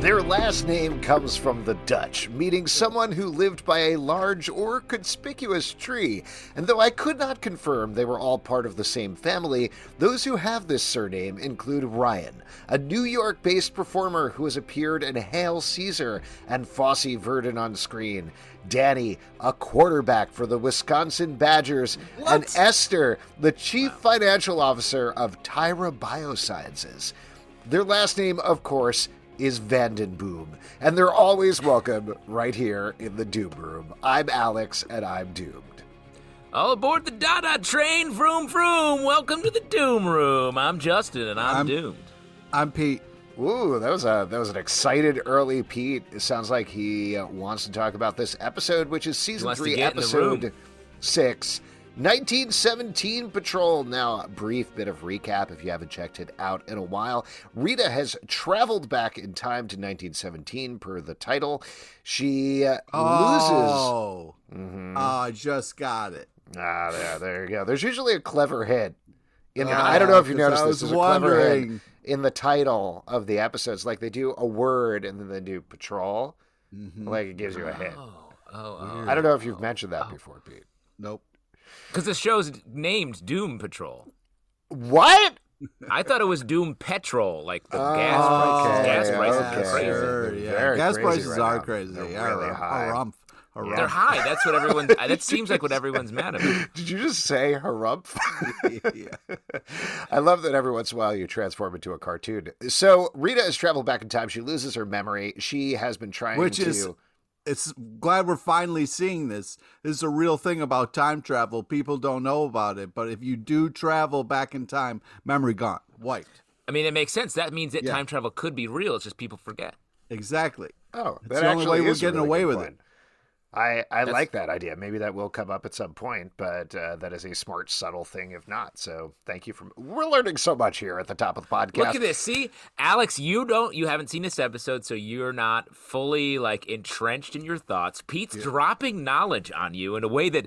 Their last name comes from the Dutch, meaning someone who lived by a large or conspicuous tree. And though I could not confirm they were all part of the same family, those who have this surname include Ryan, a New York based performer who has appeared in Hail Caesar and Fosse Verdon on screen. Danny, a quarterback for the Wisconsin Badgers, and Esther, the chief financial officer of Tyra Biosciences. Their last name, of course, is Vandenboom, and they're always welcome right here in the Doom Room. I'm Alex, and I'm doomed. All aboard the Dada train, vroom vroom. Welcome to the Doom Room. I'm Justin, and I'm, I'm- doomed. I'm Pete. Ooh, that was a that was an excited early Pete. It sounds like he uh, wants to talk about this episode, which is season three, get in the episode six. 1917 Patrol. Now, a brief bit of recap if you haven't checked it out in a while. Rita has traveled back in time to 1917 per the title. She uh, loses. Oh, Mhm. oh, I just got it. Ah, there, there you go. There's usually a clever hit. In the, Ah, I don't know if you 'cause noticed this. was There's a clever hit wondering. in the title of the episodes. Like they do a word and then they do patrol. Mhm. Like it gives you a hint. Oh, oh, oh. I don't know if you've mentioned that before, Pete. Nope. Because the show's named Doom Patrol. What? I thought it was Doom Petrol, like the Oh, gas prices. okay, gas prices okay. are crazy. Sure, They're yeah. Gas crazy prices right are now. crazy. They're yeah, really high. harumph, harumph. They're high. That's what everyone. that seems like what everyone's mad about. Did you just say harumph? yeah. I love that every once in a while you transform into a cartoon. So Rita has traveled back in time. She loses her memory. She has been trying Which to. is- It's glad we're finally seeing this. This is a real thing about time travel. People don't know about it, but if you do travel back in time, memory gone, wiped. I mean, it makes sense. That means that Yeah. time travel could be real. It's just people forget. Exactly. Oh, that's the only way we're getting really away with point. it. I, I That's- like that idea. Maybe that will come up at some point, but uh, that is a smart, subtle thing if not. So thank you for. We're learning so much here at the top of the podcast. Look at this. See, Alex, you don't, you haven't seen this episode, so you're not fully like entrenched in your thoughts. Pete's dropping knowledge on you in a way that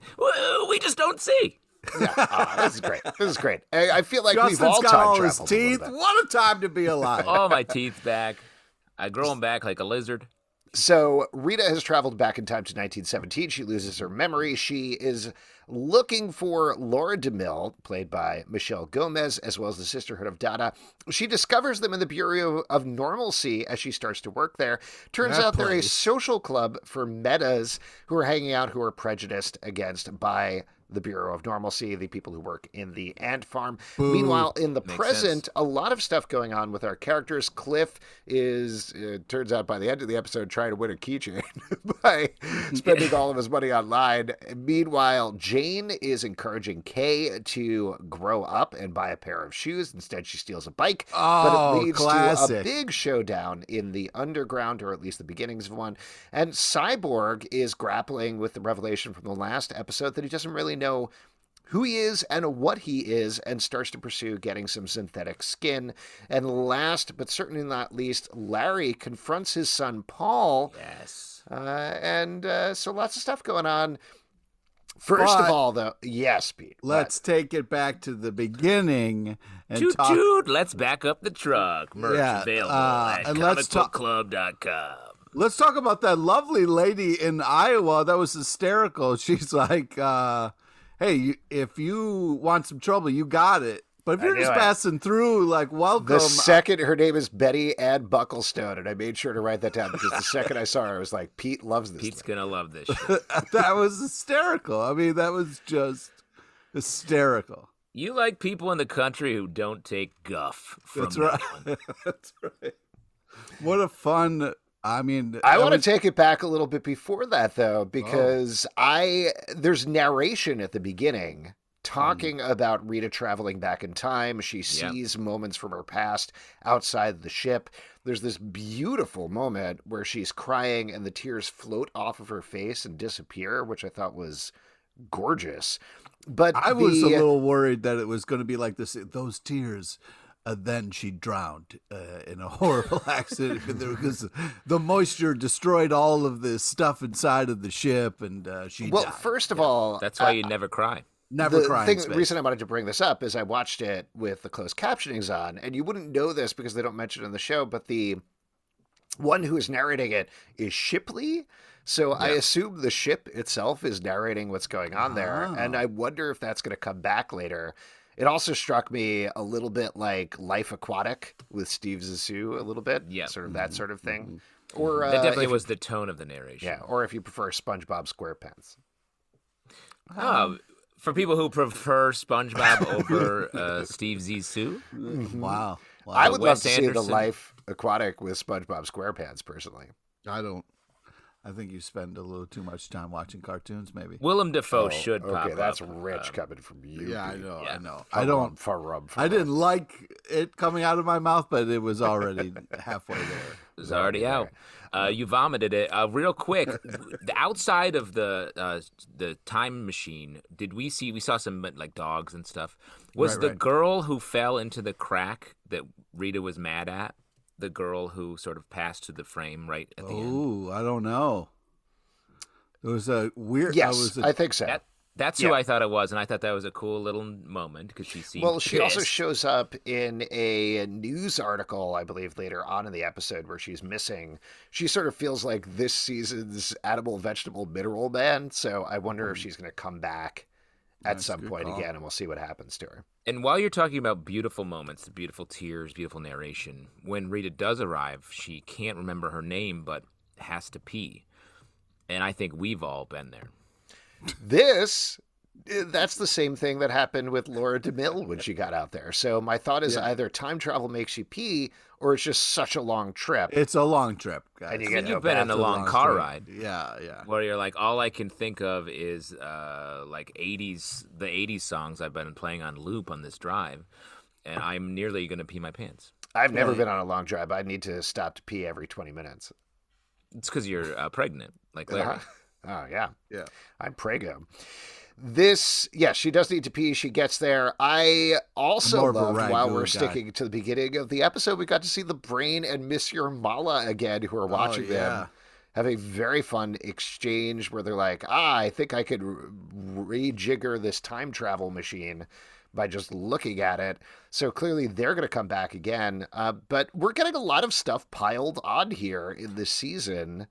we just don't see. Yeah, ah, this is great. This is great. I, I feel like we've all got time all his traveled a teeth. What a time to be alive. all my teeth back. I grow them back like a lizard. So Rita has traveled back in time to 1917. She loses her memory. She is looking for Laura DeMille, played by Michelle Gomez, as well as the Sisterhood of Dada. She discovers them in the Bureau of Normalcy as she starts to work there. Turns That out they're a social club for metas who are hanging out who are prejudiced against by the Bureau of Normalcy, the people who work in the ant farm. Boo. Meanwhile, in the Makes present, sense. a lot of stuff going on with our characters. Cliff is, uh, turns out by the end of the episode, trying to win a keychain by spending all of his money online. Meanwhile, Jane is encouraging Kay to grow up and buy a pair of shoes. Instead, she steals a bike. but Oh, it leads to a big showdown in the underground, or at least the beginnings of one. And Cyborg is grappling with the revelation from the last episode that he doesn't really know who he is and what he is, and starts to pursue getting some synthetic skin. And last but certainly not least, Larry confronts his son Paul. Yes. Uh, and uh, so lots of stuff going on. First of all, though, yes, Pete. Let's take it back to the beginning and Toot talk. toot, let's back up the truck. Merch Yeah, available uh, at and let's talk- comicbookclub.com. Let's talk about that lovely lady in Iowa. That was hysterical. She's like, uh, "Hey, you, if you want some trouble, you got it. But if you're just it. passing through, like, welcome." The second her name is Betty Ann Bucklestone, and I made sure to write that down because the second I saw her, I was like, Pete loves this. Pete's gonna love this shit. that was hysterical. I mean, that was just hysterical. You like people in the country who don't take guff from That's no right. one. That's right. What a fun. I mean, I want to was- take it back a little bit before that though, oh. because I there's narration at the beginning talking mm. about Rita traveling back in time. She sees moments from her past outside the ship. There's this beautiful moment where she's crying and the tears float off of her face and disappear, which I thought was gorgeous. But I was a little worried that it was going to be like this. Those tears. Uh, then she drowned uh, in a horrible accident because the moisture destroyed all of the stuff inside of the ship, and uh, she well, died. first of all, That's why uh, you never cry. Never cry. the crying. thing, space. reason I wanted to bring this up is I watched it with the closed captionings on, and you wouldn't know this because they don't mention it in the show, but the one who is narrating it is Shipley. So I assume the ship itself is narrating what's going on there, and Oh. I wonder if that's going to come back later. It also struck me a little bit like Life Aquatic with Steve Zissou, a little bit, Yeah. sort of that mm-hmm. sort of thing. Mm-hmm. Or mm-hmm. uh, That definitely if- was the tone of the narration. yeah, or if you prefer SpongeBob SquarePants. Oh, for people who prefer SpongeBob over uh, Steve Zissou, Wow. wow. I would love Wes to see the Life Aquatic with SpongeBob SquarePants, personally. I don't. I think you spend a little too much time watching cartoons, maybe. Willem Dafoe Oh, should pop okay, that's up. rich Um, coming from you. Yeah, I know. Yeah. I know. I don't. rum, far rum, far I didn't like it coming out of my mouth, but it was already halfway there. It's already out. Uh, you vomited it. Uh, real quick, the outside of the uh, the time machine, did we see? We saw some like dogs and stuff. Was Right, the right. girl who fell into the crack that Rita was mad at the girl who sort of passed to the frame right at the end? Oh, I don't know. It was a weird. Yes, I was a, I think so. That that's who I thought it was, and I thought that was a cool little moment because she seemed. Well, she also shows up in a news article, I believe, later on in the episode where she's missing. She sort of feels like this season's animal, vegetable, mineral man. So I wonder if hmm. she's going to come back at. That's some point call. again, and we'll see what happens to her. And while you're talking about beautiful moments, the beautiful tears, beautiful narration, when Rita does arrive, she can't remember her name but has to pee. And I think we've all been there. This. Eh, That's the same thing that happened with Laura DeMille when she got out there. So my thought is Yeah. either time travel makes you pee, or it's just such a long trip. it's a long trip, guys. And you I get mean, no you've been in a or long car trip. ride Yeah, yeah. where you're like, all I can think of is uh, like 80s, the 80s songs I've been playing on loop on this drive. And I'm nearly going to pee my pants. I've never Right. been on a long drive. I need to stop to pee every 20 minutes. It's because you're uh, pregnant, like Larry. Oh, yeah. Yeah. I'm prego. This, yes, she does need to pee. She gets there. I also more of a love, while we're guy. sticking to the beginning of the episode, we got to see the brain and Monsieur Mallah again, who are watching Oh, yeah. them have a very fun exchange where they're like, ah, I think I could rejigger this time travel machine by just looking at it. So clearly they're going to come back again. Uh, but we're getting a lot of stuff piled on here in this season.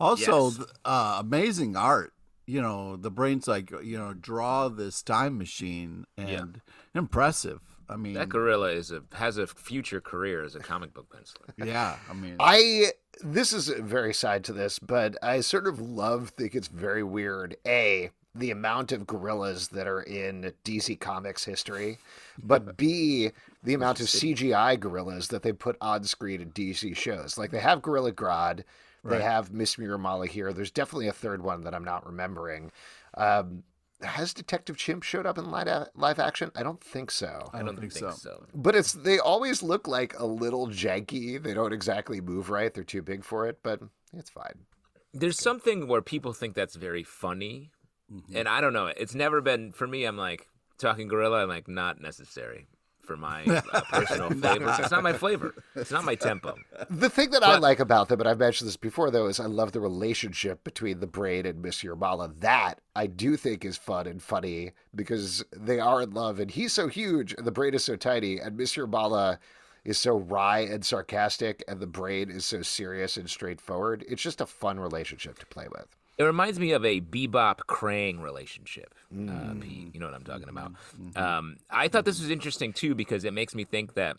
Also, Yes. uh, amazing art. You know, the brain's like, uh, you know, draw this time machine and impressive. I mean, That gorilla is a has a future career as a comic book penciler. yeah. I mean, I this is a very side to this, but I sort of love think it's very weird. A the amount of gorillas that are in DC Comics history, but B the amount of CGI gorillas that they put on screen in DC shows. Like they have Gorilla Grodd, they Right. have Miss Miramala here. There's definitely a third one that I'm not remembering. Um, has Detective Chimp showed up in live, live action? I don't think so. I don't think so. But it's they always look like a little janky. They don't exactly move right. They're too big for it, but it's fine. There's something where people think that's very funny, Mm-hmm. and I don't know. It's never been for me. I'm like talking gorilla. I'm like not necessary for my uh, personal flavor. It's not my flavor. It's not my tempo. The thing that I like about them, and I've mentioned this before, though, is I love the relationship between the brain and Monsieur Mallah. That I do think is fun and funny because they are in love, and he's so huge, and the brain is so tiny, and Monsieur Mallah is so wry and sarcastic, and the brain is so serious and straightforward. It's just a fun relationship to play with. It reminds me of a bebop Krang relationship. Uh, Mm. Pete, you know what I'm talking about. Um, I thought this was interesting too because it makes me think that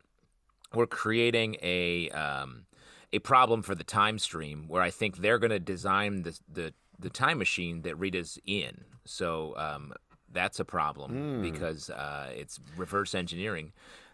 we're creating a um, a problem for the time stream where I think they're going to design the, the the time machine that Rita's in. So um, that's a problem because uh, it's reverse engineering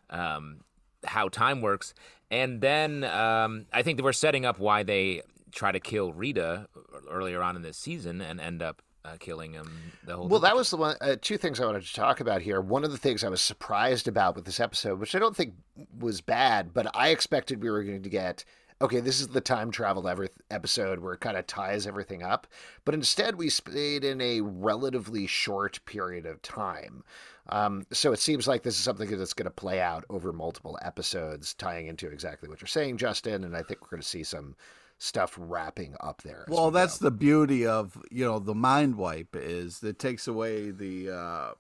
um, how time works. And then um, I think that we're setting up why they try to kill Rita earlier on in this season and end up uh, killing him the whole Well, that was the one. Uh, two things I wanted to talk about here. One of the things I was surprised about with this episode, which I don't think was bad, but I expected we were going to get. Okay, this is the time travel ever episode where it kind of ties everything up, but instead we stayed in a relatively short period of time. Um, so it seems like this is something that's going to play out over multiple episodes, tying into exactly what you're saying, Justin. And I think we're going to see some stuff wrapping up there. well, we that's the beauty of you know the mind wipe is it takes away the uh,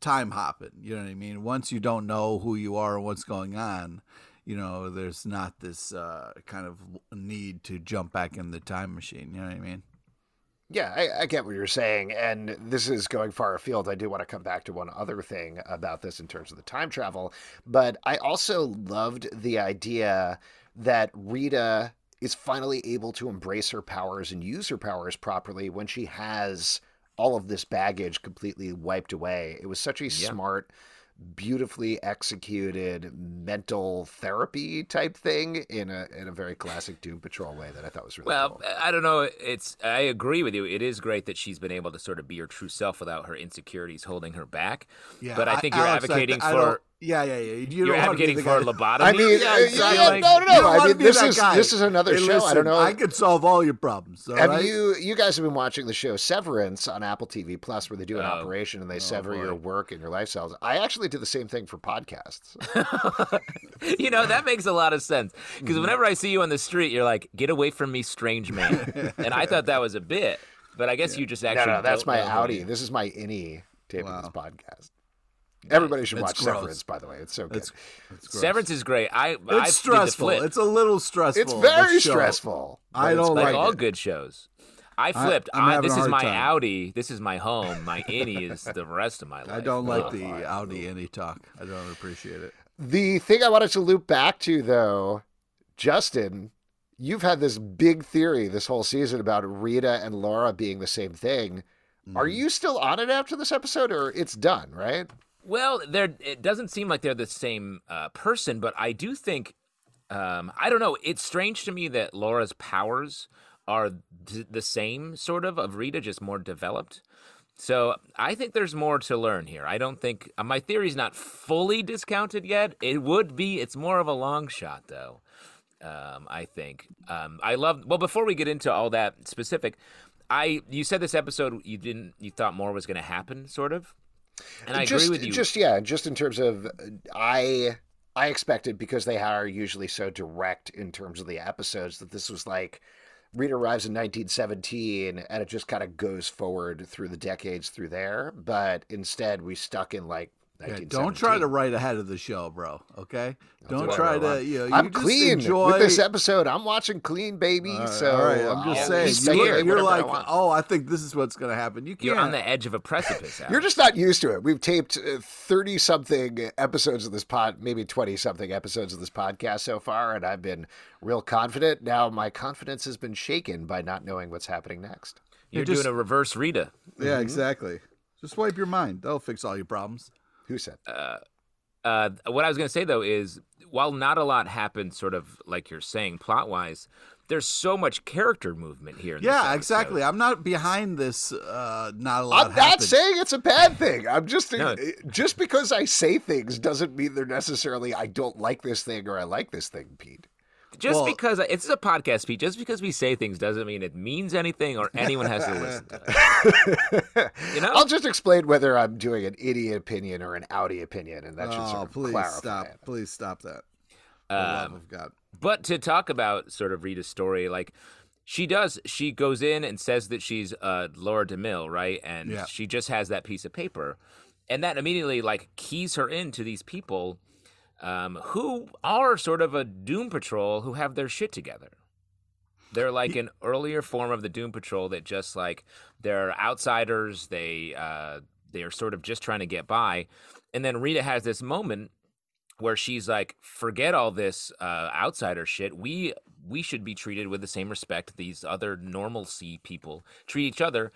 time hopping. You know what I mean? Once you don't know who you are and what's going on, you know, there's not this uh, kind of need to jump back in the time machine. You know what I mean? Yeah, I, I, get what you're saying. And this is going far afield. I do want to come back to one other thing about this in terms of the time travel. But I also loved the idea that Rita is finally able to embrace her powers and use her powers properly when she has all of this baggage completely wiped away. It was such a yeah. smart beautifully executed mental therapy type thing in a in a very classic Doom Patrol way that I thought was really well. Cool. I don't know. It's I agree with you. It is great that she's been able to sort of be her true self without her insecurities holding her back. Yeah, but I think I, you're Alex, advocating I, for yeah, yeah, yeah. You are advocating for a lobotomy. I mean, yeah, exactly. yeah, no, no, no. I mean, this is guy. this is another hey, show. Listen, I don't know. I could solve all your problems. All have right? you? You guys have been watching the show Severance on Apple TV Plus, where they do an oh. operation and they oh, sever boy. your work and your life cells. I actually do the same thing for podcasts. you know that makes a lot of sense because mm-hmm. whenever I see you on the street, you're like, "Get away from me, strange man," and I thought that was a bit. But I guess yeah. you just actually no, no. That's my outie. This is my innie taping wow. this podcast. Everybody should watch gross. Severance, by the way. It's so good. It's, it's Severance is great. I it's I stressful. It's a little stressful. It's very stressful. I don't like, like all it. good shows. I flipped. I, this is my time. outie. This is my home. My innie is the rest of my life. I don't like oh, the outie innie talk. I don't appreciate it. The thing I wanted to loop back to, though, Justin, you've had this big theory this whole season about Rita and Laura being the same thing. Mm. Are you still on it after this episode, or it's done, right? Well, there it doesn't seem like they're the same uh, person, but I do think um, I don't know. It's strange to me that Laura's powers are th- the same sort of of Rita, just more developed. So I think there's more to learn here. I don't think uh, my theory's not fully discounted yet. It would be. It's more of a long shot, though. Um, I think. Um, I love. Well, before we get into all that specific, I you said this episode you didn't you thought more was going to happen, sort of. And I just, agree with you. Just yeah, just in terms of I I expected because they are usually so direct in terms of the episodes that this was like Rita arrives in 1917 and it just kind of goes forward through the decades through there. But instead, we stuck in like yeah, don't try to write ahead of the show, bro. Okay, don't try to. You know, you I'm clean enjoy... with this episode. I'm watching clean, baby. so all right, I'm just saying. Scared, you're, like, I oh, I think this is what's going to happen. You can't. You're on the edge of a precipice. you're just not used to it. We've taped thirty something episodes of this pod, maybe twenty something episodes of this podcast so far, and I've been real confident. Now my confidence has been shaken by not knowing what's happening next. You're, you're just, doing a reverse Rita. Yeah, mm-hmm. exactly. Just wipe your mind. That'll fix all your problems. Who said? Uh, uh, what I was going to say though is, while not a lot happened, sort of like you're saying, plot wise, there's so much character movement here. yeah, exactly. I'm not behind this. Uh, not a lot. I'm happened. not saying it's a bad thing. I'm just no. just because I say things doesn't mean they're necessarily I don't like this thing or I like this thing, Pete. Just well, because it's a podcast, Pete. Just because we say things doesn't mean it means anything or anyone has to listen to it. you know? I'll just explain whether I'm doing an idiot opinion or an outie opinion, and that should sort oh, of please clarify stop. It. Please stop that. Um, love of God. But to talk about sort of Rita's story, like she does, she goes in and says that she's uh, Laura DeMille, right? And yeah. she just has that piece of paper, and that immediately like keys her into these people um, who are sort of a Doom Patrol who have their shit together. They're like an earlier form of the Doom Patrol that just like they're outsiders. They uh, they are sort of just trying to get by, and then Rita has this moment where she's like, "Forget all this uh, outsider shit. We we should be treated with the same respect these other normalcy people treat each other."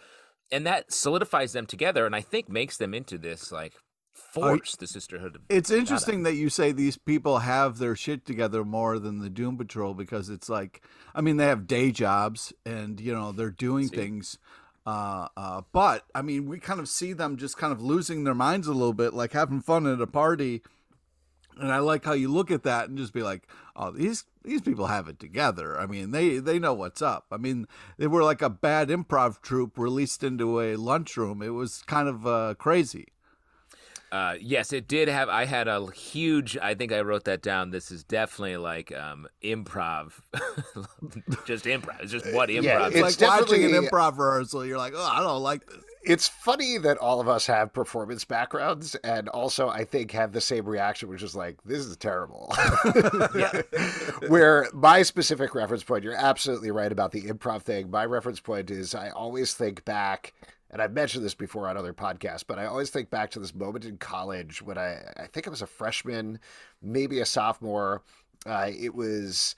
And that solidifies them together, and I think makes them into this like force the sisterhood. It's interesting that you say these people have their shit together more than the Doom Patrol because it's like, I mean, they have day jobs and you know they're doing see. things. Uh, uh, but I mean, we kind of see them just kind of losing their minds a little bit, like having fun at a party. And I like how you look at that and just be like, "Oh, these these people have it together." I mean, they they know what's up. I mean, they were like a bad improv troupe released into a lunchroom. It was kind of uh, crazy. Uh, yes, it did have. I had a huge. I think I wrote that down. This is definitely like um, improv, just improv. It's just what improv. Yeah, it's, like watching an improv rehearsal. You're like, oh, I don't like this. it's funny that all of us have performance backgrounds and also I think have the same reaction, which is like, this is terrible. Where my specific reference point, you're absolutely right about the improv thing. My reference point is I always think back, and I've mentioned this before on other podcasts, but I always think back to this moment in college when I, I think I was a freshman, maybe a sophomore. Uh, it was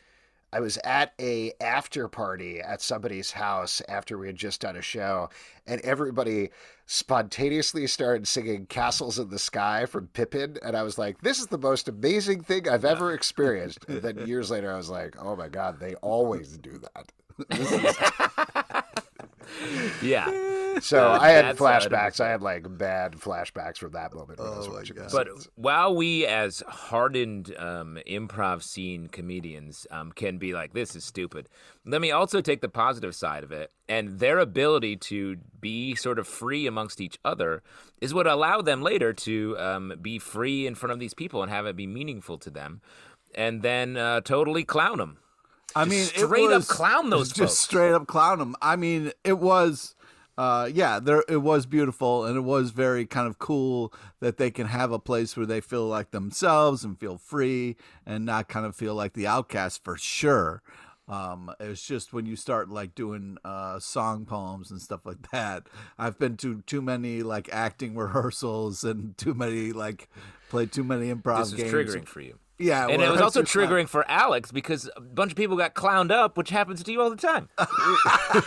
I was at a after party at somebody's house after we had just done a show, and everybody spontaneously started singing "Castles in the Sky" from Pippin, and I was like, "This is the most amazing thing I've ever experienced." And then years later, I was like, "Oh my god, they always do that." yeah. So I had flashbacks. I had like bad flashbacks from that moment when oh I was watching this. But while we, as hardened um, improv scene comedians, um, can be like, "This is stupid," let me also take the positive side of it. And their ability to be sort of free amongst each other is what allowed them later to um, be free in front of these people and have it be meaningful to them, and then uh, totally clown them. I mean, straight was, up clown those. Just folks. straight up clown them. I mean, it was uh, yeah, there it was beautiful, and it was very kind of cool that they can have a place where they feel like themselves and feel free and not kind of feel like the outcast for sure. Um, it's just when you start like doing uh, song poems and stuff like that. I've been to too many like acting rehearsals and too many like played too many improv this games. This is triggering for you. Yeah, and it was also triggering for Alex because a bunch of people got clowned up, which happens to you all the time.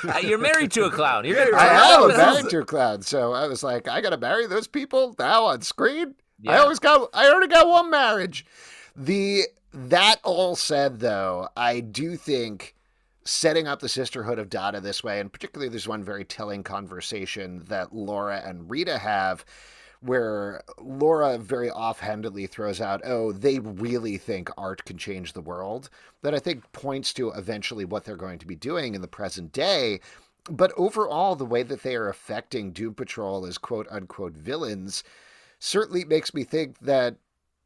Uh, you're married to a clown. You're I am married to a clown, so I was like, I got to marry those people now on screen. Yeah. I always got, I already got one marriage. The that all said, though, I do think setting up the sisterhood of Dada this way, and particularly there's one very telling conversation that Laura and Rita have where Laura very offhandedly throws out, oh, they really think art can change the world, that I think points to eventually what they're going to be doing in the present day. But overall, the way that they are affecting Doom Patrol as quote unquote villains certainly makes me think that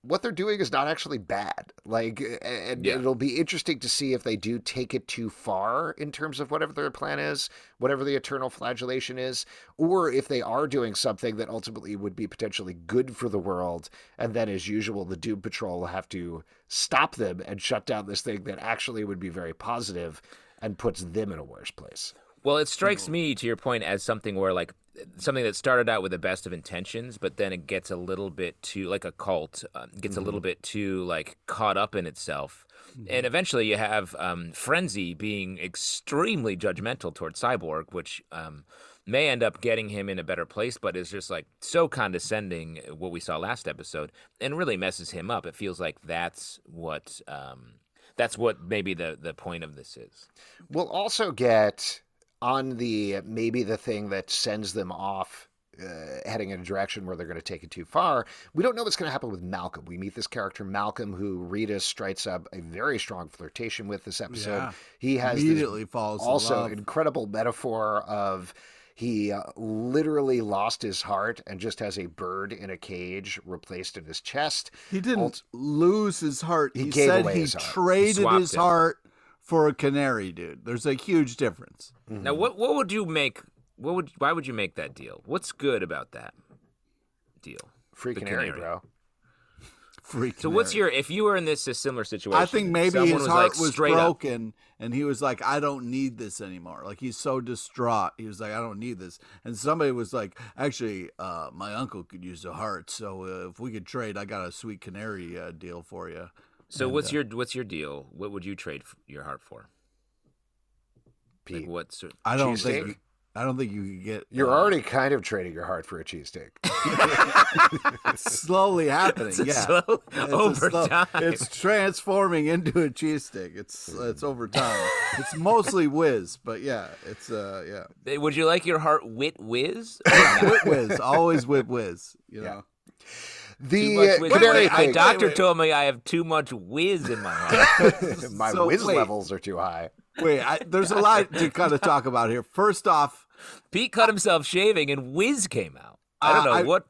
what they're doing is not actually bad. Like, and yeah. it'll be interesting to see if they do take it too far in terms of whatever their plan is, whatever the eternal flagellation is, or if they are doing something that ultimately would be potentially good for the world. And then, as usual, the Doom Patrol will have to stop them and shut down this thing that actually would be very positive and puts them in a worse place. Well, it strikes hmm. me, to your point, as something where like something that started out with the best of intentions, but then it gets a little bit too like a cult, uh, gets mm-hmm. a little mm-hmm. bit too like caught up in itself, mm-hmm. and eventually you have um, Frenzy being extremely judgmental towards Cyborg, which. Um, may end up getting him in a better place, but is just like so condescending. What we saw last episode, and really messes him up. It feels like that's what um, that's what maybe the the point of this is. We'll also get on the maybe the thing that sends them off uh, heading in a direction where they're going to take it too far. We don't know what's going to happen with Malcolm. We meet this character Malcolm, who Rita strikes up a very strong flirtation with this episode. Yeah. He has immediately falls also incredible metaphor of he uh, literally lost his heart and just has a bird in a cage replaced in his chest. He didn't Alt- lose his heart. He, he said he traded he his it. heart for a canary, dude. There's a huge difference. Mm-hmm. Now, what what would you make? What would why would you make that deal? What's good about that deal? Free canary, canary, bro. Free. So what's your if you were in this a similar situation? I think maybe his was heart like was broken, up. and he was like, "I don't need this anymore." Like he's so distraught. He was like, "I don't need this." And somebody was like, "Actually, uh, my uncle could use a heart, so uh, if we could trade, I got a sweet canary uh, deal for you." So and, what's uh, your what's your deal? What would you trade your heart for? Pete, like what's I don't think you, I don't think you can get. You're uh, already kind of trading your heart for a cheesesteak. slowly happening. It's yeah, slow, it's over slow, time. It's transforming into a cheesesteak. It's it's over time. it's mostly whiz, but yeah, it's uh yeah. Would you like your heart wit whiz? wit whiz, always wit whiz. You know. Yeah. The uh, wait, wait, my doctor wait, told me I have too much whiz in my heart. my so, whiz levels are too high. Wait, I, there's a lot to kind of talk about here. First off, Pete cut himself shaving, and whiz came out. I don't know uh, I, what.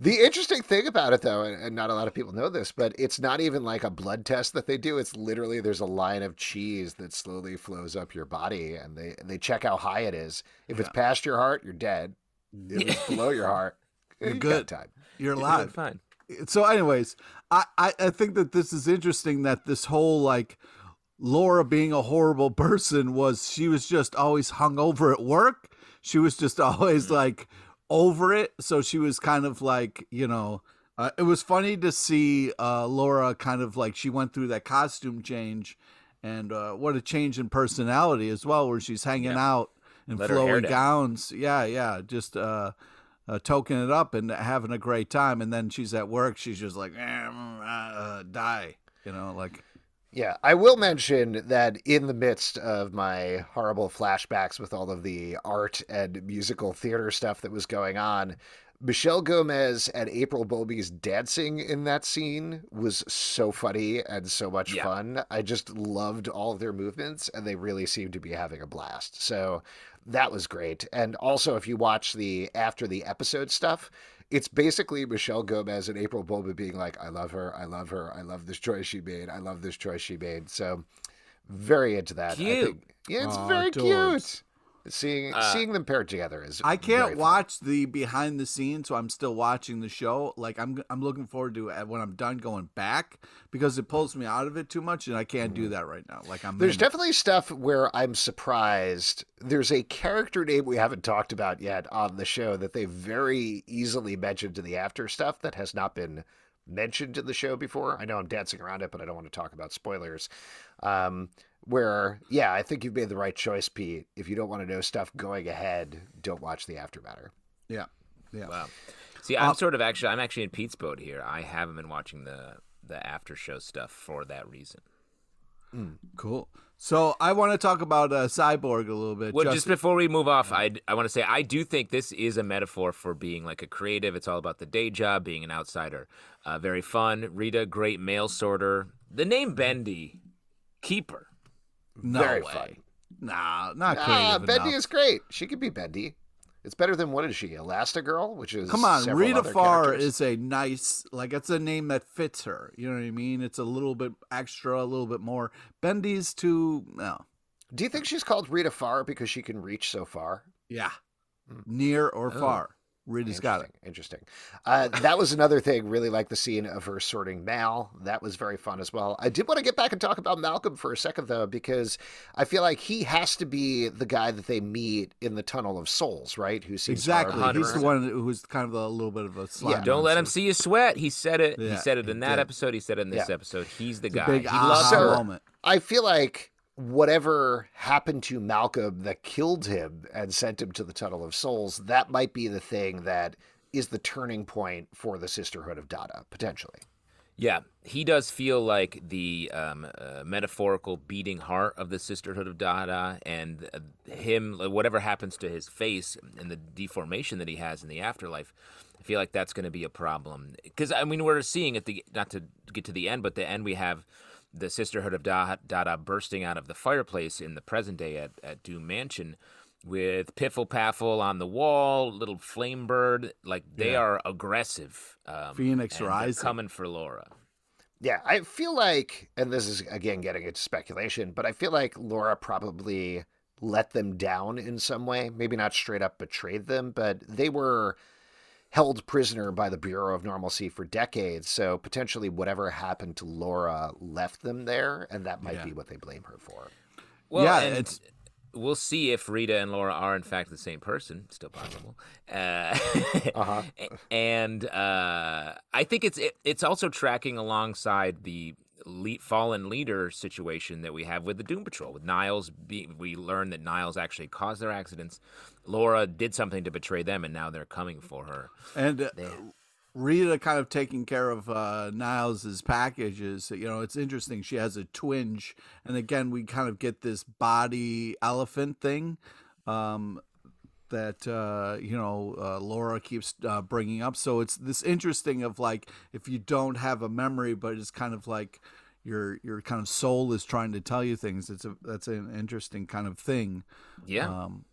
The interesting thing about it, though, and not a lot of people know this, but it's not even like a blood test that they do. It's literally there's a line of cheese that slowly flows up your body, and they they check how high it is. If yeah. it's past your heart, you're dead. It was below your heart. You're good. time. You're You're alive. fine. so anyways I, I i think that this is interesting that this whole like laura being a horrible person was she was just always hung over at work she was just always like over it so she was kind of like you know uh, it was funny to see uh laura kind of like she went through that costume change and uh what a change in personality as well where she's hanging Yeah. out in Let flowy gowns yeah yeah just uh uh, toking it up and having a great time, and then she's at work. She's just like, eh, mm, uh, die, you know, like Yeah, I will mention that in the midst of my horrible flashbacks with all of the art and musical theater stuff that was going on, Michelle Gomez and April Bowlby's dancing in that scene was so funny and so much Yeah. fun. I just loved all of their movements, and they really seemed to be having a blast. So that was great. And also, if you watch the after the episode stuff, it's basically Michelle Gomez and April Bowlby being like, "I love her, I love her, I love this choice she made, I love this choice she made." So very into that. I Cute. think, yeah, it's Aw, very adorbs. cute. Seeing Uh, seeing them paired together is I can't fun. watch the behind the scenes, so I'm still watching the show. Like I'm, I'm looking forward to it when I'm done going back because it pulls me out of it too much, and I can't do that right now. Like I'm. There's in it. definitely stuff where I'm surprised. There's a character name we haven't talked about yet on the show that they very easily mentioned in the after stuff that has not been mentioned in the show before. I know I'm dancing around it, but I don't want to talk about spoilers. Um, where, yeah, I think you've made the right choice, Pete. If you don't want to know stuff going ahead, don't watch the aftermatter. Yeah, yeah. Wow. See, I'm Uh, sort of actually, I'm actually in Pete's boat here. I haven't been watching the the after show stuff for that reason. Cool. So I want to talk about uh, Cyborg a little bit. Well, just Justin. before we move off, I I want to say I do think this is a metaphor for being like a creative. It's all about the day job, being an outsider. Uh, very fun. Rita, great mail sorter. The name Bendy, keeper. No Very way. fun. Nah, not Ah, creative Bendy enough. is great. She could be Bendy. It's better than what is she? Elastigirl, which is Come on, Rita Farr characters. is a nice, like it's a name that fits her. You know what I mean? It's a little bit extra, a little bit more. Bendy's too, no, Do you think she's called Rita Farr because she can reach so far? yeah, Hmm. near or Oh. far. Rita's got it. Interesting. Interesting. Uh, that was another thing. Really like the scene of her sorting Mal. That was very fun as well. I did want to get back and talk about Malcolm for a second though, because I feel like he has to be the guy that they meet in the Tunnel of Souls, right? Who seems Exactly. He's the one who's kind of a little bit of a slime. Don't let him see you sweat. He said it. Yeah, he said it in that did. episode. He said it in this Yeah. episode. He's the It's a guy. big he loves So- her. moment. I feel like whatever happened to Malcolm that killed him and sent him to the Tunnel of Souls, that might be the thing that is the turning point for the Sisterhood of Dada, potentially. Yeah, he does feel like the um, uh, metaphorical beating heart of the Sisterhood of Dada, and uh, him, whatever happens to his face and the deformation that he has in the afterlife. I feel like that's going to be a problem because I mean we're seeing at the not to get to the end, but the end we have the Sisterhood of Da- Dada bursting out of the fireplace in the present day at, at Doom Mansion with Piffle Paffle on the wall, little flame bird. Like they Yeah. are aggressive. Um, Phoenix and Rising. coming for Laura. Yeah, I feel like, and this is again getting into speculation, but I feel like Laura probably let them down in some way. Maybe not straight up betrayed them, but they were held prisoner by the Bureau of Normalcy for decades. So potentially whatever happened to Laura left them there, and that might Yeah. be what they blame her for. Well, Yeah, and it's- we'll see if Rita and Laura are in fact the same person. Still possible. Uh, Uh-huh. And uh, I think it's it, it's also tracking alongside the le- fallen leader situation that we have with the Doom Patrol. With Niles, be- we learn that Niles actually caused their accidents. Laura did something to betray them, and now they're coming for her. And uh, Rita kind of taking care of uh, Niles's packages. You know, it's interesting. She has a twinge, and again, we kind of get this body elephant thing um, that uh, you know uh, Laura keeps uh, bringing up. So it's this interesting of like if you don't have a memory, but it's kind of like your your kind of soul is trying to tell you things. It's a that's an interesting kind of thing. Yeah. Um,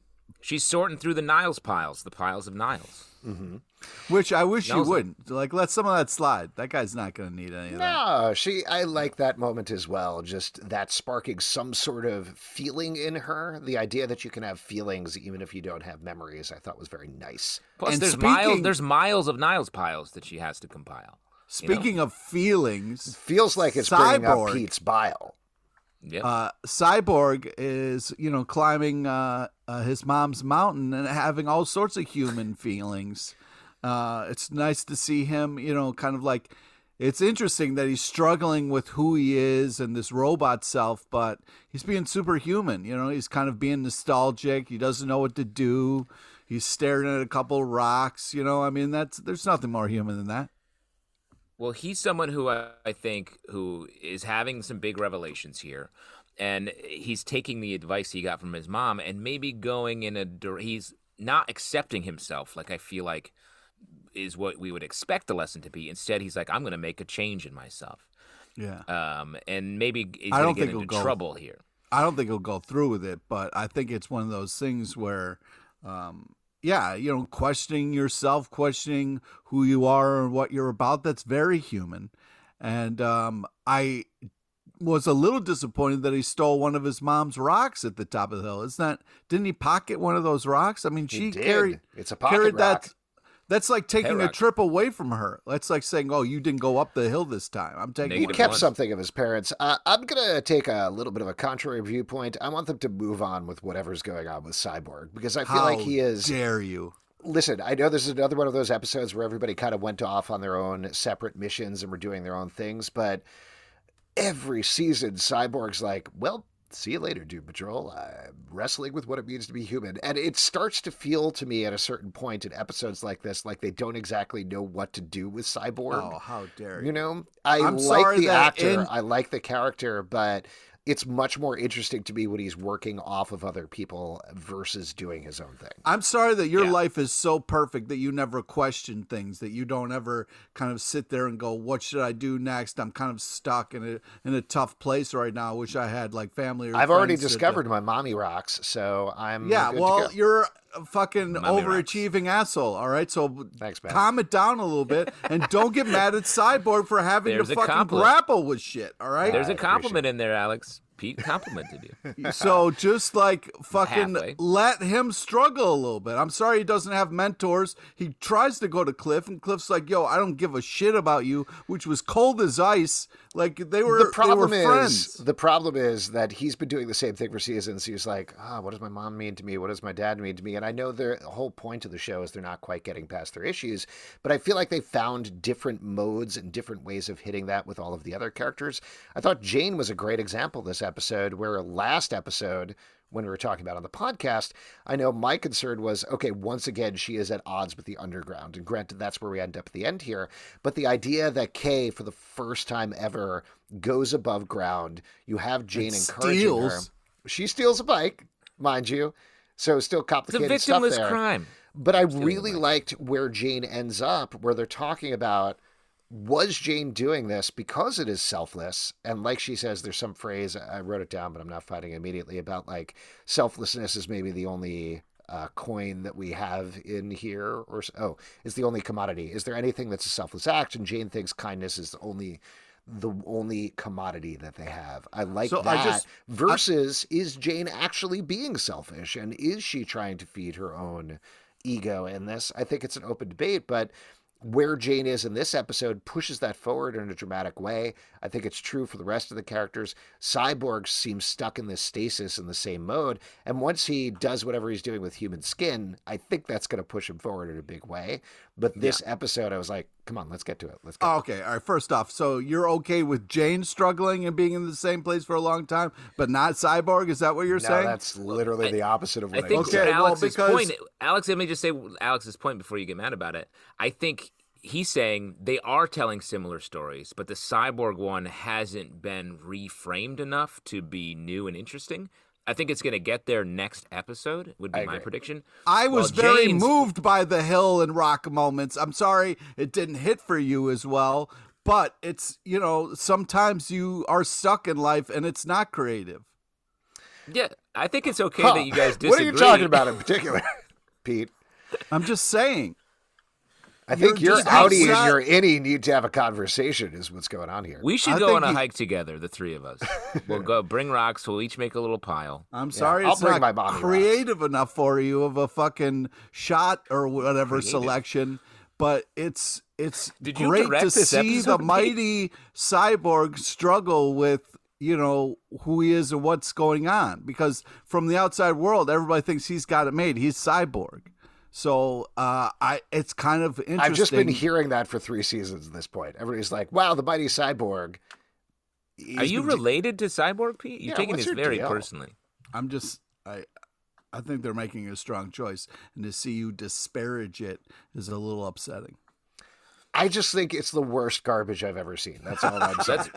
She's sorting through the Niles piles, the piles of Niles. Mm-hmm. Which I wish you Knows it. wouldn't. Like, let some of that slide. That guy's not going to need any of that. No, she. I like that moment as well. Just that sparking some sort of feeling in her. The idea that you can have feelings even if you don't have memories, I thought was very nice. Plus, And there's miles. There's miles of Niles piles that she has to compile. you know? Speaking of feelings, Feels like it's bringing Cyborg. up Pete's bile. Yep. uh, Cyborg is, you know, climbing uh, uh, his mom's mountain and having all sorts of human feelings. Uh, it's nice to see him, you know, kind of like. It's interesting that he's struggling with who he is and this robot self, but he's being superhuman. You know, he's kind of being nostalgic. He doesn't know what to do. He's staring at a couple rocks. You know, I mean, that's there's nothing more human than that. Well, he's someone who I, I think who is having some big revelations here, and he's taking the advice he got from his mom and maybe going in a. He's not accepting himself like I feel like is what we would expect the lesson to be. Instead, he's like, I'm going to make a change in myself, Yeah. um, and maybe he's I going don't to get think he'll into go- trouble here. I don't think he'll go through with it, but I think it's one of those things where, um, yeah, you know, questioning yourself, questioning who you are and what you're about, that's very human. And um, I was a little disappointed that he stole one of his mom's rocks at the top of the hill. Isn't that, didn't he pocket one of those rocks? I mean, she carried, It's a pocket carried rock. that. That's like taking a trip away from her. That's like saying, "Oh, you didn't go up the hill this time. I'm taking." He kept one. something of his parents. Uh, I'm gonna take a little bit of a contrary viewpoint. I want them to move on with whatever's going on with Cyborg because I feel How like he is. Dare you? Listen, I know this is another one of those episodes where everybody kind of went off on their own separate missions and were doing their own things, but every season, Cyborg's like, well, see you later, Doom Patrol. I'm wrestling with what it means to be human. And it starts to feel to me at a certain point in episodes like this like they don't exactly know what to do with Cyborg. Oh, how dare you? You know, I I'm like the actor, in- I like the character, but it's much more interesting to me when he's working off of other people versus doing his own thing. I'm sorry that your Yeah. life is so perfect that you never question things, that you don't ever kind of sit there and go, "What should I do next?" I'm kind of stuck in a in a tough place right now. I wish I had like family. Or I've already discovered my mommy rocks, so I'm Yeah, well, you're fucking overachieving asshole. All right, so Thanks, calm it down a little bit and don't get mad at Cyborg for having There's to fucking compliment. grapple with shit. All right, There's I a compliment in there, Alex. Pete complimented you. So just like fucking Halfway. let him struggle a little bit. I'm sorry he doesn't have mentors. He tries to go to Cliff, and Cliff's like, "Yo, I don't give a shit about you," which was cold as ice. Like they were. the problem were friends. is the problem is that he's been doing the same thing for seasons. He's like, ah, what does my mom mean to me? What does my dad mean to me? And I know the whole point of the show is they're not quite getting past their issues, but I feel like they found different modes and different ways of hitting that with all of the other characters. I thought Jane was a great example this episode, where last episode when we were talking about on the podcast, I know my concern was okay, once again, she is at odds with the underground. And granted, that's where we end up at the end here. But the idea that Kay, for the first time ever, goes above ground, you have Jane And encouraging her. She steals a bike, mind you. So still complicated It's a stuff victimless there. crime. But I really liked where Jane ends up, where they're talking about was Jane doing this because it is selfless? And like she says, there's some phrase, I wrote it down, but I'm not finding it immediately, about like selflessness is maybe the only uh, coin that we have in here, or oh, it's the only commodity. Is there anything that's a selfless act? And Jane thinks kindness is the only the only commodity that they have. I like So I that. just- versus is Jane actually being selfish and is she trying to feed her own ego in this? I think it's an open debate, but where Jane is in this episode pushes that forward in a dramatic way. I think it's true for the rest of the characters. Cyborg seems stuck in this stasis in the same mode, and once he does whatever he's doing with human skin, I think that's going to push him forward in a big way. But this episode, I was like, come on, let's get to it. Let's go. Oh, okay, all right. First off, so you're okay with Jane struggling and being in the same place for a long time, but not Cyborg? Is that what you're no, saying? that's literally the opposite of what I, think just Okay, said. well, Alex's because- point. Alex, let me just say Alex's point before you get mad about it. I think he's saying they are telling similar stories, but the cyborg one hasn't been reframed enough to be new and interesting. I think it's going to get there next episode. Would be my prediction. I was While very Jane's- moved by the hill and rock moments. I'm sorry it didn't hit for you as well, but it's, you know, sometimes you are stuck in life and it's not creative. Yeah, I think it's okay Huh. that you guys disagree. What are you talking about in particular, Pete? I'm just saying. I think your just outie and your innie need to have a conversation. Is what's going on here. We should I go on a you- hike together, the three of us. We'll go bring rocks. We'll each make a little pile. I'm sorry, I'll it's bring not my mommy creative enough for you of a fucking shot or whatever Creative. selection. But it's it's Did you great to see the mighty cyborg struggle with you know who he is and what's going on because from the outside world everybody thinks he's got it made he's cyborg so uh i it's kind of interesting I've just been hearing that for three seasons at this point. Everybody's like, "Wow, the mighty cyborg." Are you related to Cyborg Pete? You're Yeah, taking this your very deal? personally. i'm just i i think they're making a strong choice and to see you disparage it is a little upsetting I just think it's the worst garbage I've ever seen. That's all I'm saying.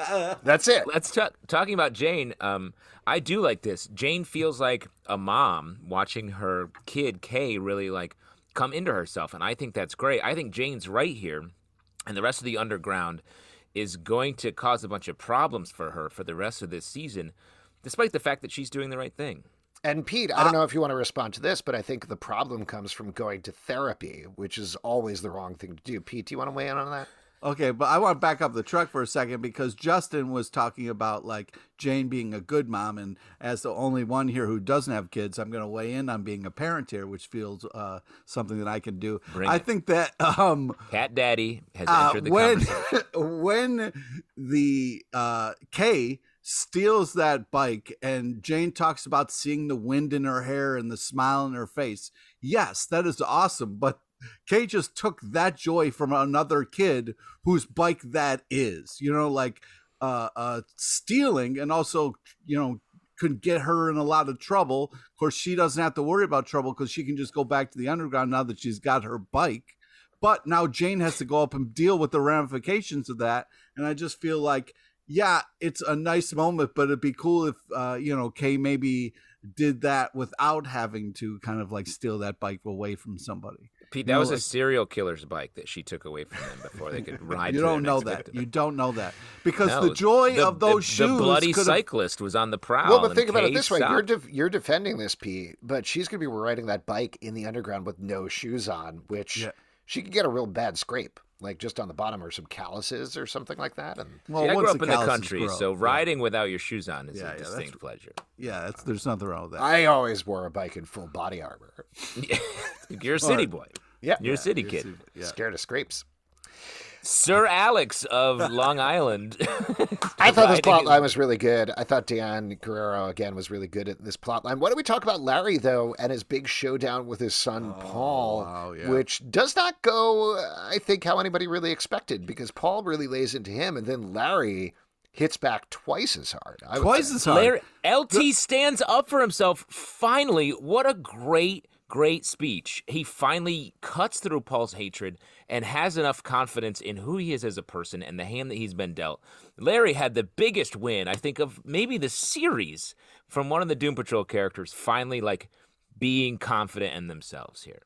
That's it. Let's talk talking about Jane. Um, I do like this. Jane feels like a mom watching her kid Kay really like come into herself, and I think that's great. I think Jane's right here, and the rest of the underground is going to cause a bunch of problems for her for the rest of this season, despite the fact that she's doing the right thing. And Pete, I don't uh, know if you want to respond to this, but I think the problem comes from going to therapy, which is always the wrong thing to do. Pete, do you want to weigh in on that? Okay, but I want to back up the truck for a second because Justin was talking about like Jane being a good mom, and as the only one here who doesn't have kids, I'm going to weigh in on being a parent here, which feels uh, something that I can do. Bring I it. think that um, Cat Daddy has uh, entered the when conversation. when the uh, Kay steals that bike and Jane talks about seeing the wind in her hair and the smile in her face. Yes, that is awesome, but Kay just took that joy from another kid whose bike that is. You know, like uh, uh, stealing and also, you know, could get her in a lot of trouble. Of course, she doesn't have to worry about trouble because she can just go back to the underground now that she's got her bike. But now Jane has to go up and deal with the ramifications of that. And I just feel like, yeah, it's a nice moment, but it'd be cool if, uh, you know, Kay maybe did that without having to kind of like steal that bike away from somebody. Pete, you that know, was a serial killer's bike that she took away from them before they could ride. you don't know that. You don't know that because No, the joy the- of those the, shoes. The bloody cyclist was on the prowl. well, but think about it Kay this way: you're stopped. def- you're defending this, Pete, but she's going to be riding that bike in the underground with no shoes on, which Yeah. she could get a real bad scrape, like just on the bottom or some calluses or something like that. And Well, See, I grew once up in the country, grow, so yeah. riding without your shoes on is Yeah, yeah, a that's- distinct pleasure. yeah, that's, there's nothing wrong with that. I always wore a bike in full body armor. You're a city boy. Yeah, You're a city kid. yeah. scared of scrapes. Sir Alex of Long Island. I thought this plot line was really good. I thought Diane Guerrero again was really good at this plot line. Why don't we talk about Larry though and his big showdown with his son oh, Paul, wow, yeah. which does not go, I think, how anybody really expected because Paul really lays into him, and then Larry hits back twice as hard. I Twice as hard. Larry, LT stands up for himself. Finally, what a great, great speech. He finally cuts through Paul's hatred and has enough confidence in who he is as a person and the hand that he's been dealt. Larry had the biggest win, I think, of maybe the series from one of the Doom Patrol characters finally like being confident in themselves here.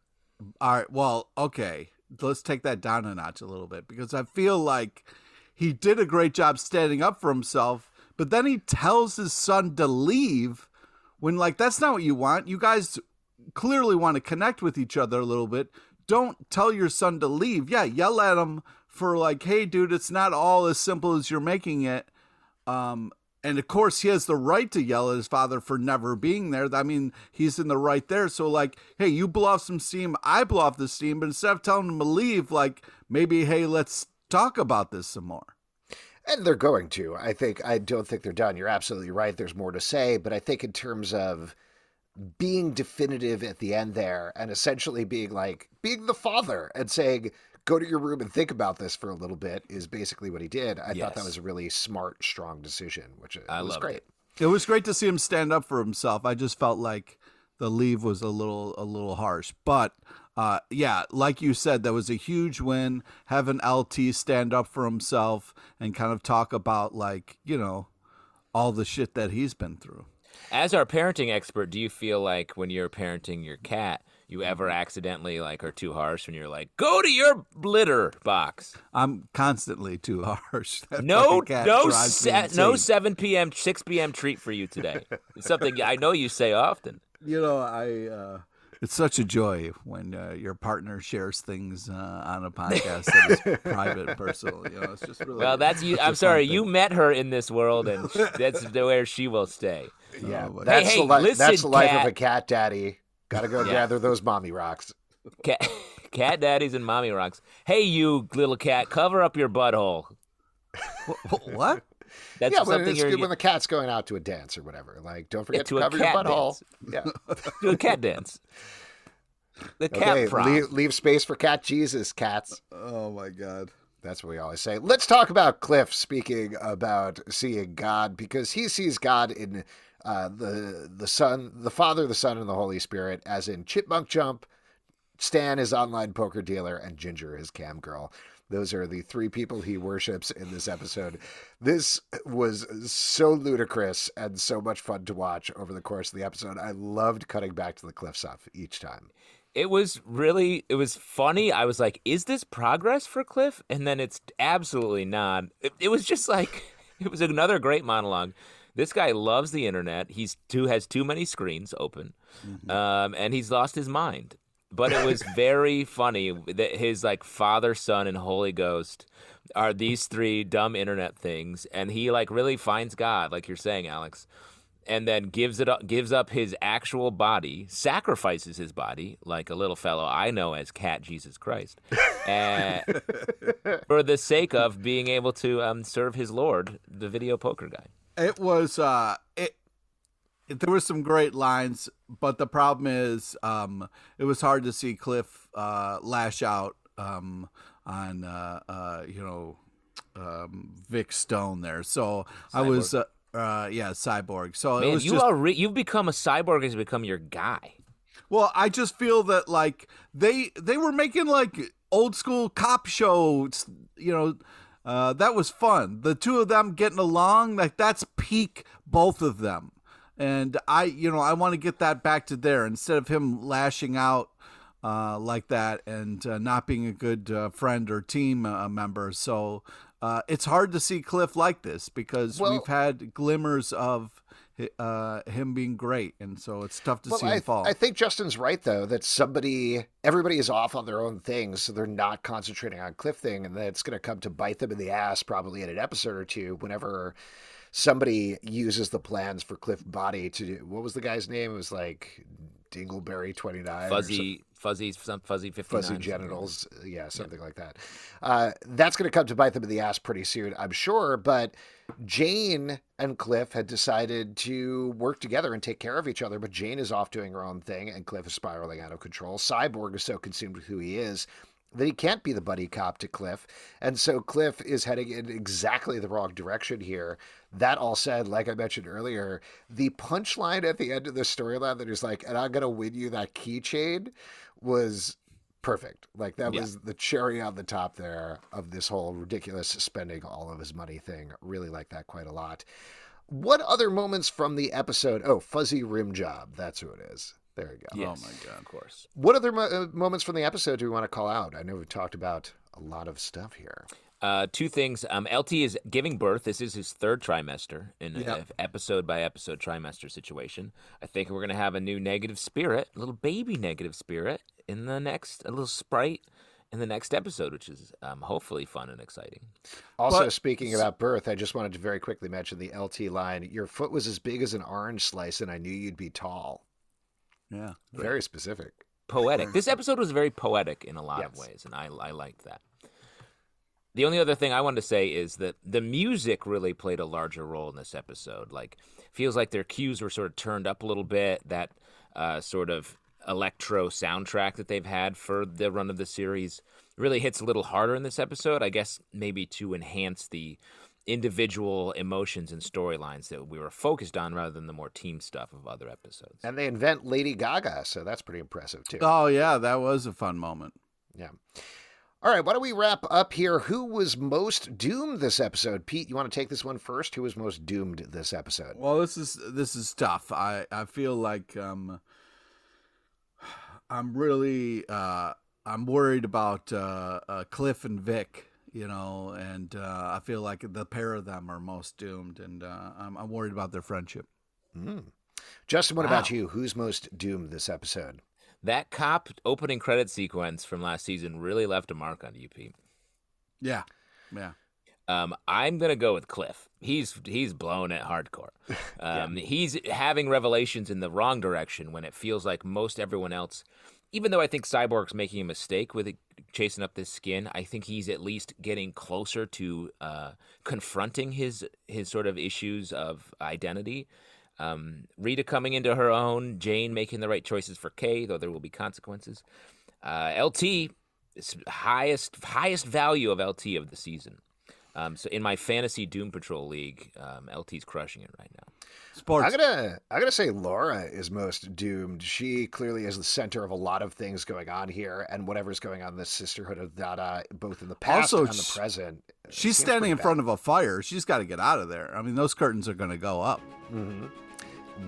All right. Well, okay. Let's take that down a notch a little bit because I feel like he did a great job standing up for himself, but then he tells his son to leave when, like, that's not what you want. You guys clearly want to connect with each other a little bit. Don't tell your son to leave. Yeah, yell at him for, like, hey, dude, it's not all as simple as you're making it. Um, and of course, he has the right to yell at his father for never being there. I mean, he's in the right there. So, like, hey, you blow off some steam, I blow off the steam. But instead of telling him to leave, like, maybe, hey, let's talk about this some more. And they're going to. I think I don't think they're done. You're absolutely right. There's more to say, but I think in terms of being definitive at the end there and essentially being like being the father and saying go to your room and think about this for a little bit is basically what he did. I thought that was a really smart, strong decision, which I was loved great. it. It was great to see him stand up for himself. I just felt like the leave was a little a little harsh, but uh, yeah, like you said, that was a huge win. Having LT stand up for himself and kind of talk about like you know all the shit that he's been through. As our parenting expert, do you feel like when you're parenting your cat, You ever accidentally like are too harsh when you're like, go to your litter box. I'm constantly too harsh. That No, no, se- no, 7 p.m., 6 p.m. treat for you today. It's something I know you say often. You know, I. Uh, it's such a joy when uh, your partner shares things uh, on a podcast that is private and personal. You know, it's just really. Well, that's you. it's a I'm sorry, thing. you met her in this world, and that's the where she will stay. Yeah, uh, but- that's Hey, the hey, li- listen, that's the life cat. of a cat daddy. Got to go Yeah. gather those mommy rocks. Cat, cat daddies and mommy rocks. Hey, you little cat, cover up your butthole. What? That's yeah, when, something you're when the cat's going out to a dance or whatever. Like, don't forget to to cover your cat butthole. Yeah. do a cat dance. The cat okay, prop. leave, leave space for cat Jesus, cats. Oh my god. That's what we always say. Let's talk about Cliff speaking about seeing God because he sees God in uh, the the Son, the Father, the Son, and the Holy Spirit, as in Chipmunk Jump, Stan, is online poker dealer, and Ginger, is cam girl. Those are the three people he worships in this episode. This was so ludicrous and so much fun to watch over the course of the episode. I loved cutting back to the Cliff stuff each time. it was really it was funny i was like is this progress for cliff and then it's absolutely not it, it was just like it was another great monologue this guy loves the internet. He's too has too many screens open um, and he's lost his mind. But it was very funny that his like father son and holy ghost are these three dumb internet things and he like really finds god like you're saying alex and then gives it up, gives up his actual body, sacrifices his body, like a little fellow I know as Cat Jesus Christ, for the sake of being able to um, serve his Lord, the video poker guy. It was uh it, it there was some great lines, but the problem is um it was hard to see Cliff uh lash out um on uh uh you know um Vic Stone there. So I was uh, uh yeah, cyborg. So it Man, was you just are re- you've become a cyborg has become your guy. Well, I just feel that like they they were making like old school cop shows, you know, uh, that was fun. The two of them getting along, like that's peak both of them. And I, you know, I want to get that back to there instead of him lashing out uh, like that and uh, not being a good uh, friend or team uh, member. So uh, it's hard to see Cliff like this because Well- we've had glimmers of uh, him being great, and so it's tough to Well, see him I, fall. I think Justin's right though that somebody, everybody is off on their own things, so they're not concentrating on Cliff thing, and that's going to come to bite them in the ass probably in an episode or two. Whenever somebody uses the plans for Cliff Body to do, what was the guy's name? It was like Dingleberry twenty nine, Fuzzy, fuzzy, some fuzzy fifty fuzzy genitals, yeah, something like that. Uh, that's going to come to bite them in the ass pretty soon, I'm sure. But Jane and Cliff had decided to work together and take care of each other. But Jane is off doing her own thing, and Cliff is spiraling out of control. Cyborg is so consumed with who he is that he can't be the buddy cop to Cliff. And so Cliff is heading in exactly the wrong direction here. That all said, like I mentioned earlier, the punchline at the end of the storyline that is like, and I'm going to win you that keychain was perfect. Like that Yeah. was the cherry on the top there of this whole ridiculous spending all of his money thing. Really like that quite a lot. What other moments from the episode? Oh, fuzzy rim job. That's who it is. There you go. Yes, Oh my God. of course. What other mo- uh, moments from the episode do we want to call out? I know we've talked about a lot of stuff here. Uh, two things. Um, LT is giving birth. This is his third trimester in Yep. an episode by episode trimester situation. I think we're gonna have a new negative spirit, a little baby negative spirit in the next, a little sprite in the next episode, which is um, hopefully fun and exciting. Also, But- speaking about birth, I just wanted to very quickly mention the LT line. Your foot was as big as an orange slice, and I knew you'd be tall. Yeah. Very specific. Poetic. This episode was very poetic in a lot of ways, and I I liked that. The only other thing I wanted to say is that the music really played a larger role in this episode. Like, feels like their cues were sort of turned up a little bit. That uh, sort of electro soundtrack that they've had for the run of the series really hits a little harder in this episode. I guess maybe to enhance the individual emotions and storylines that we were focused on rather than the more team stuff of other episodes. And they invent Lady Gaga, so that's pretty impressive too. Oh yeah, that was a fun moment. Yeah. All right, why don't we wrap up here? Who was most doomed this episode? Pete, you want to take this one first? Who was most doomed this episode? Well, this is this is tough. I I feel like um I'm really uh, I'm worried about uh, uh, Cliff and Vic. You know, and uh, I feel like the pair of them are most doomed, and uh, I'm, I'm worried about their friendship. Mm. Justin, what wow. about you? Who's most doomed this episode? That cop opening credit sequence from last season really left a mark on you, Pete. Yeah, yeah. Um, I'm gonna go with Cliff. He's he's blown it hardcore. Um, yeah. He's having revelations in the wrong direction when it feels like most everyone else. Even though I think Cyborg's making a mistake with it, chasing up this skin, I think he's at least getting closer to uh, confronting his his sort of issues of identity. Um, Rita coming into her own, Jane making the right choices for Kay, though there will be consequences. Uh, LT, highest highest value of LT of the season. Um, so in my fantasy Doom Patrol league, um, LT's crushing it right now. Sports. I gotta, I gotta say, Laura is most doomed. She clearly is the center of a lot of things going on here, and whatever's going on in the Sisterhood of Dada, both in the past also, and the present. She's standing in front of a fire. She's got to get out of there. I mean, those curtains are going to go up. Mm-hmm.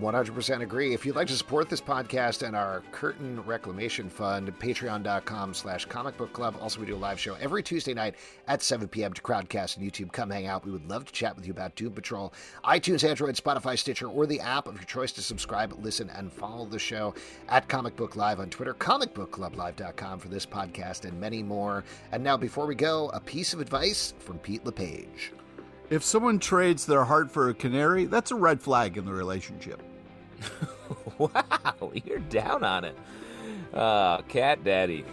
100% agree. If you'd like to support this podcast and our Curtain Reclamation Fund, patreon.com slash comic book club. Also, we do a live show every Tuesday night at 7 p.m. to Crowdcast and YouTube. Come hang out. We would love to chat with you about Doom Patrol. iTunes, Android, Spotify, Stitcher, or the app of your choice to subscribe, listen, and follow the show at Comic Book Live on Twitter, comicbookclublive.com for this podcast and many more. And now, before we go, a piece of advice from Pete LePage. If someone trades their heart for a canary, that's a red flag in the relationship. wow, you're down on it. Uh, cat daddy.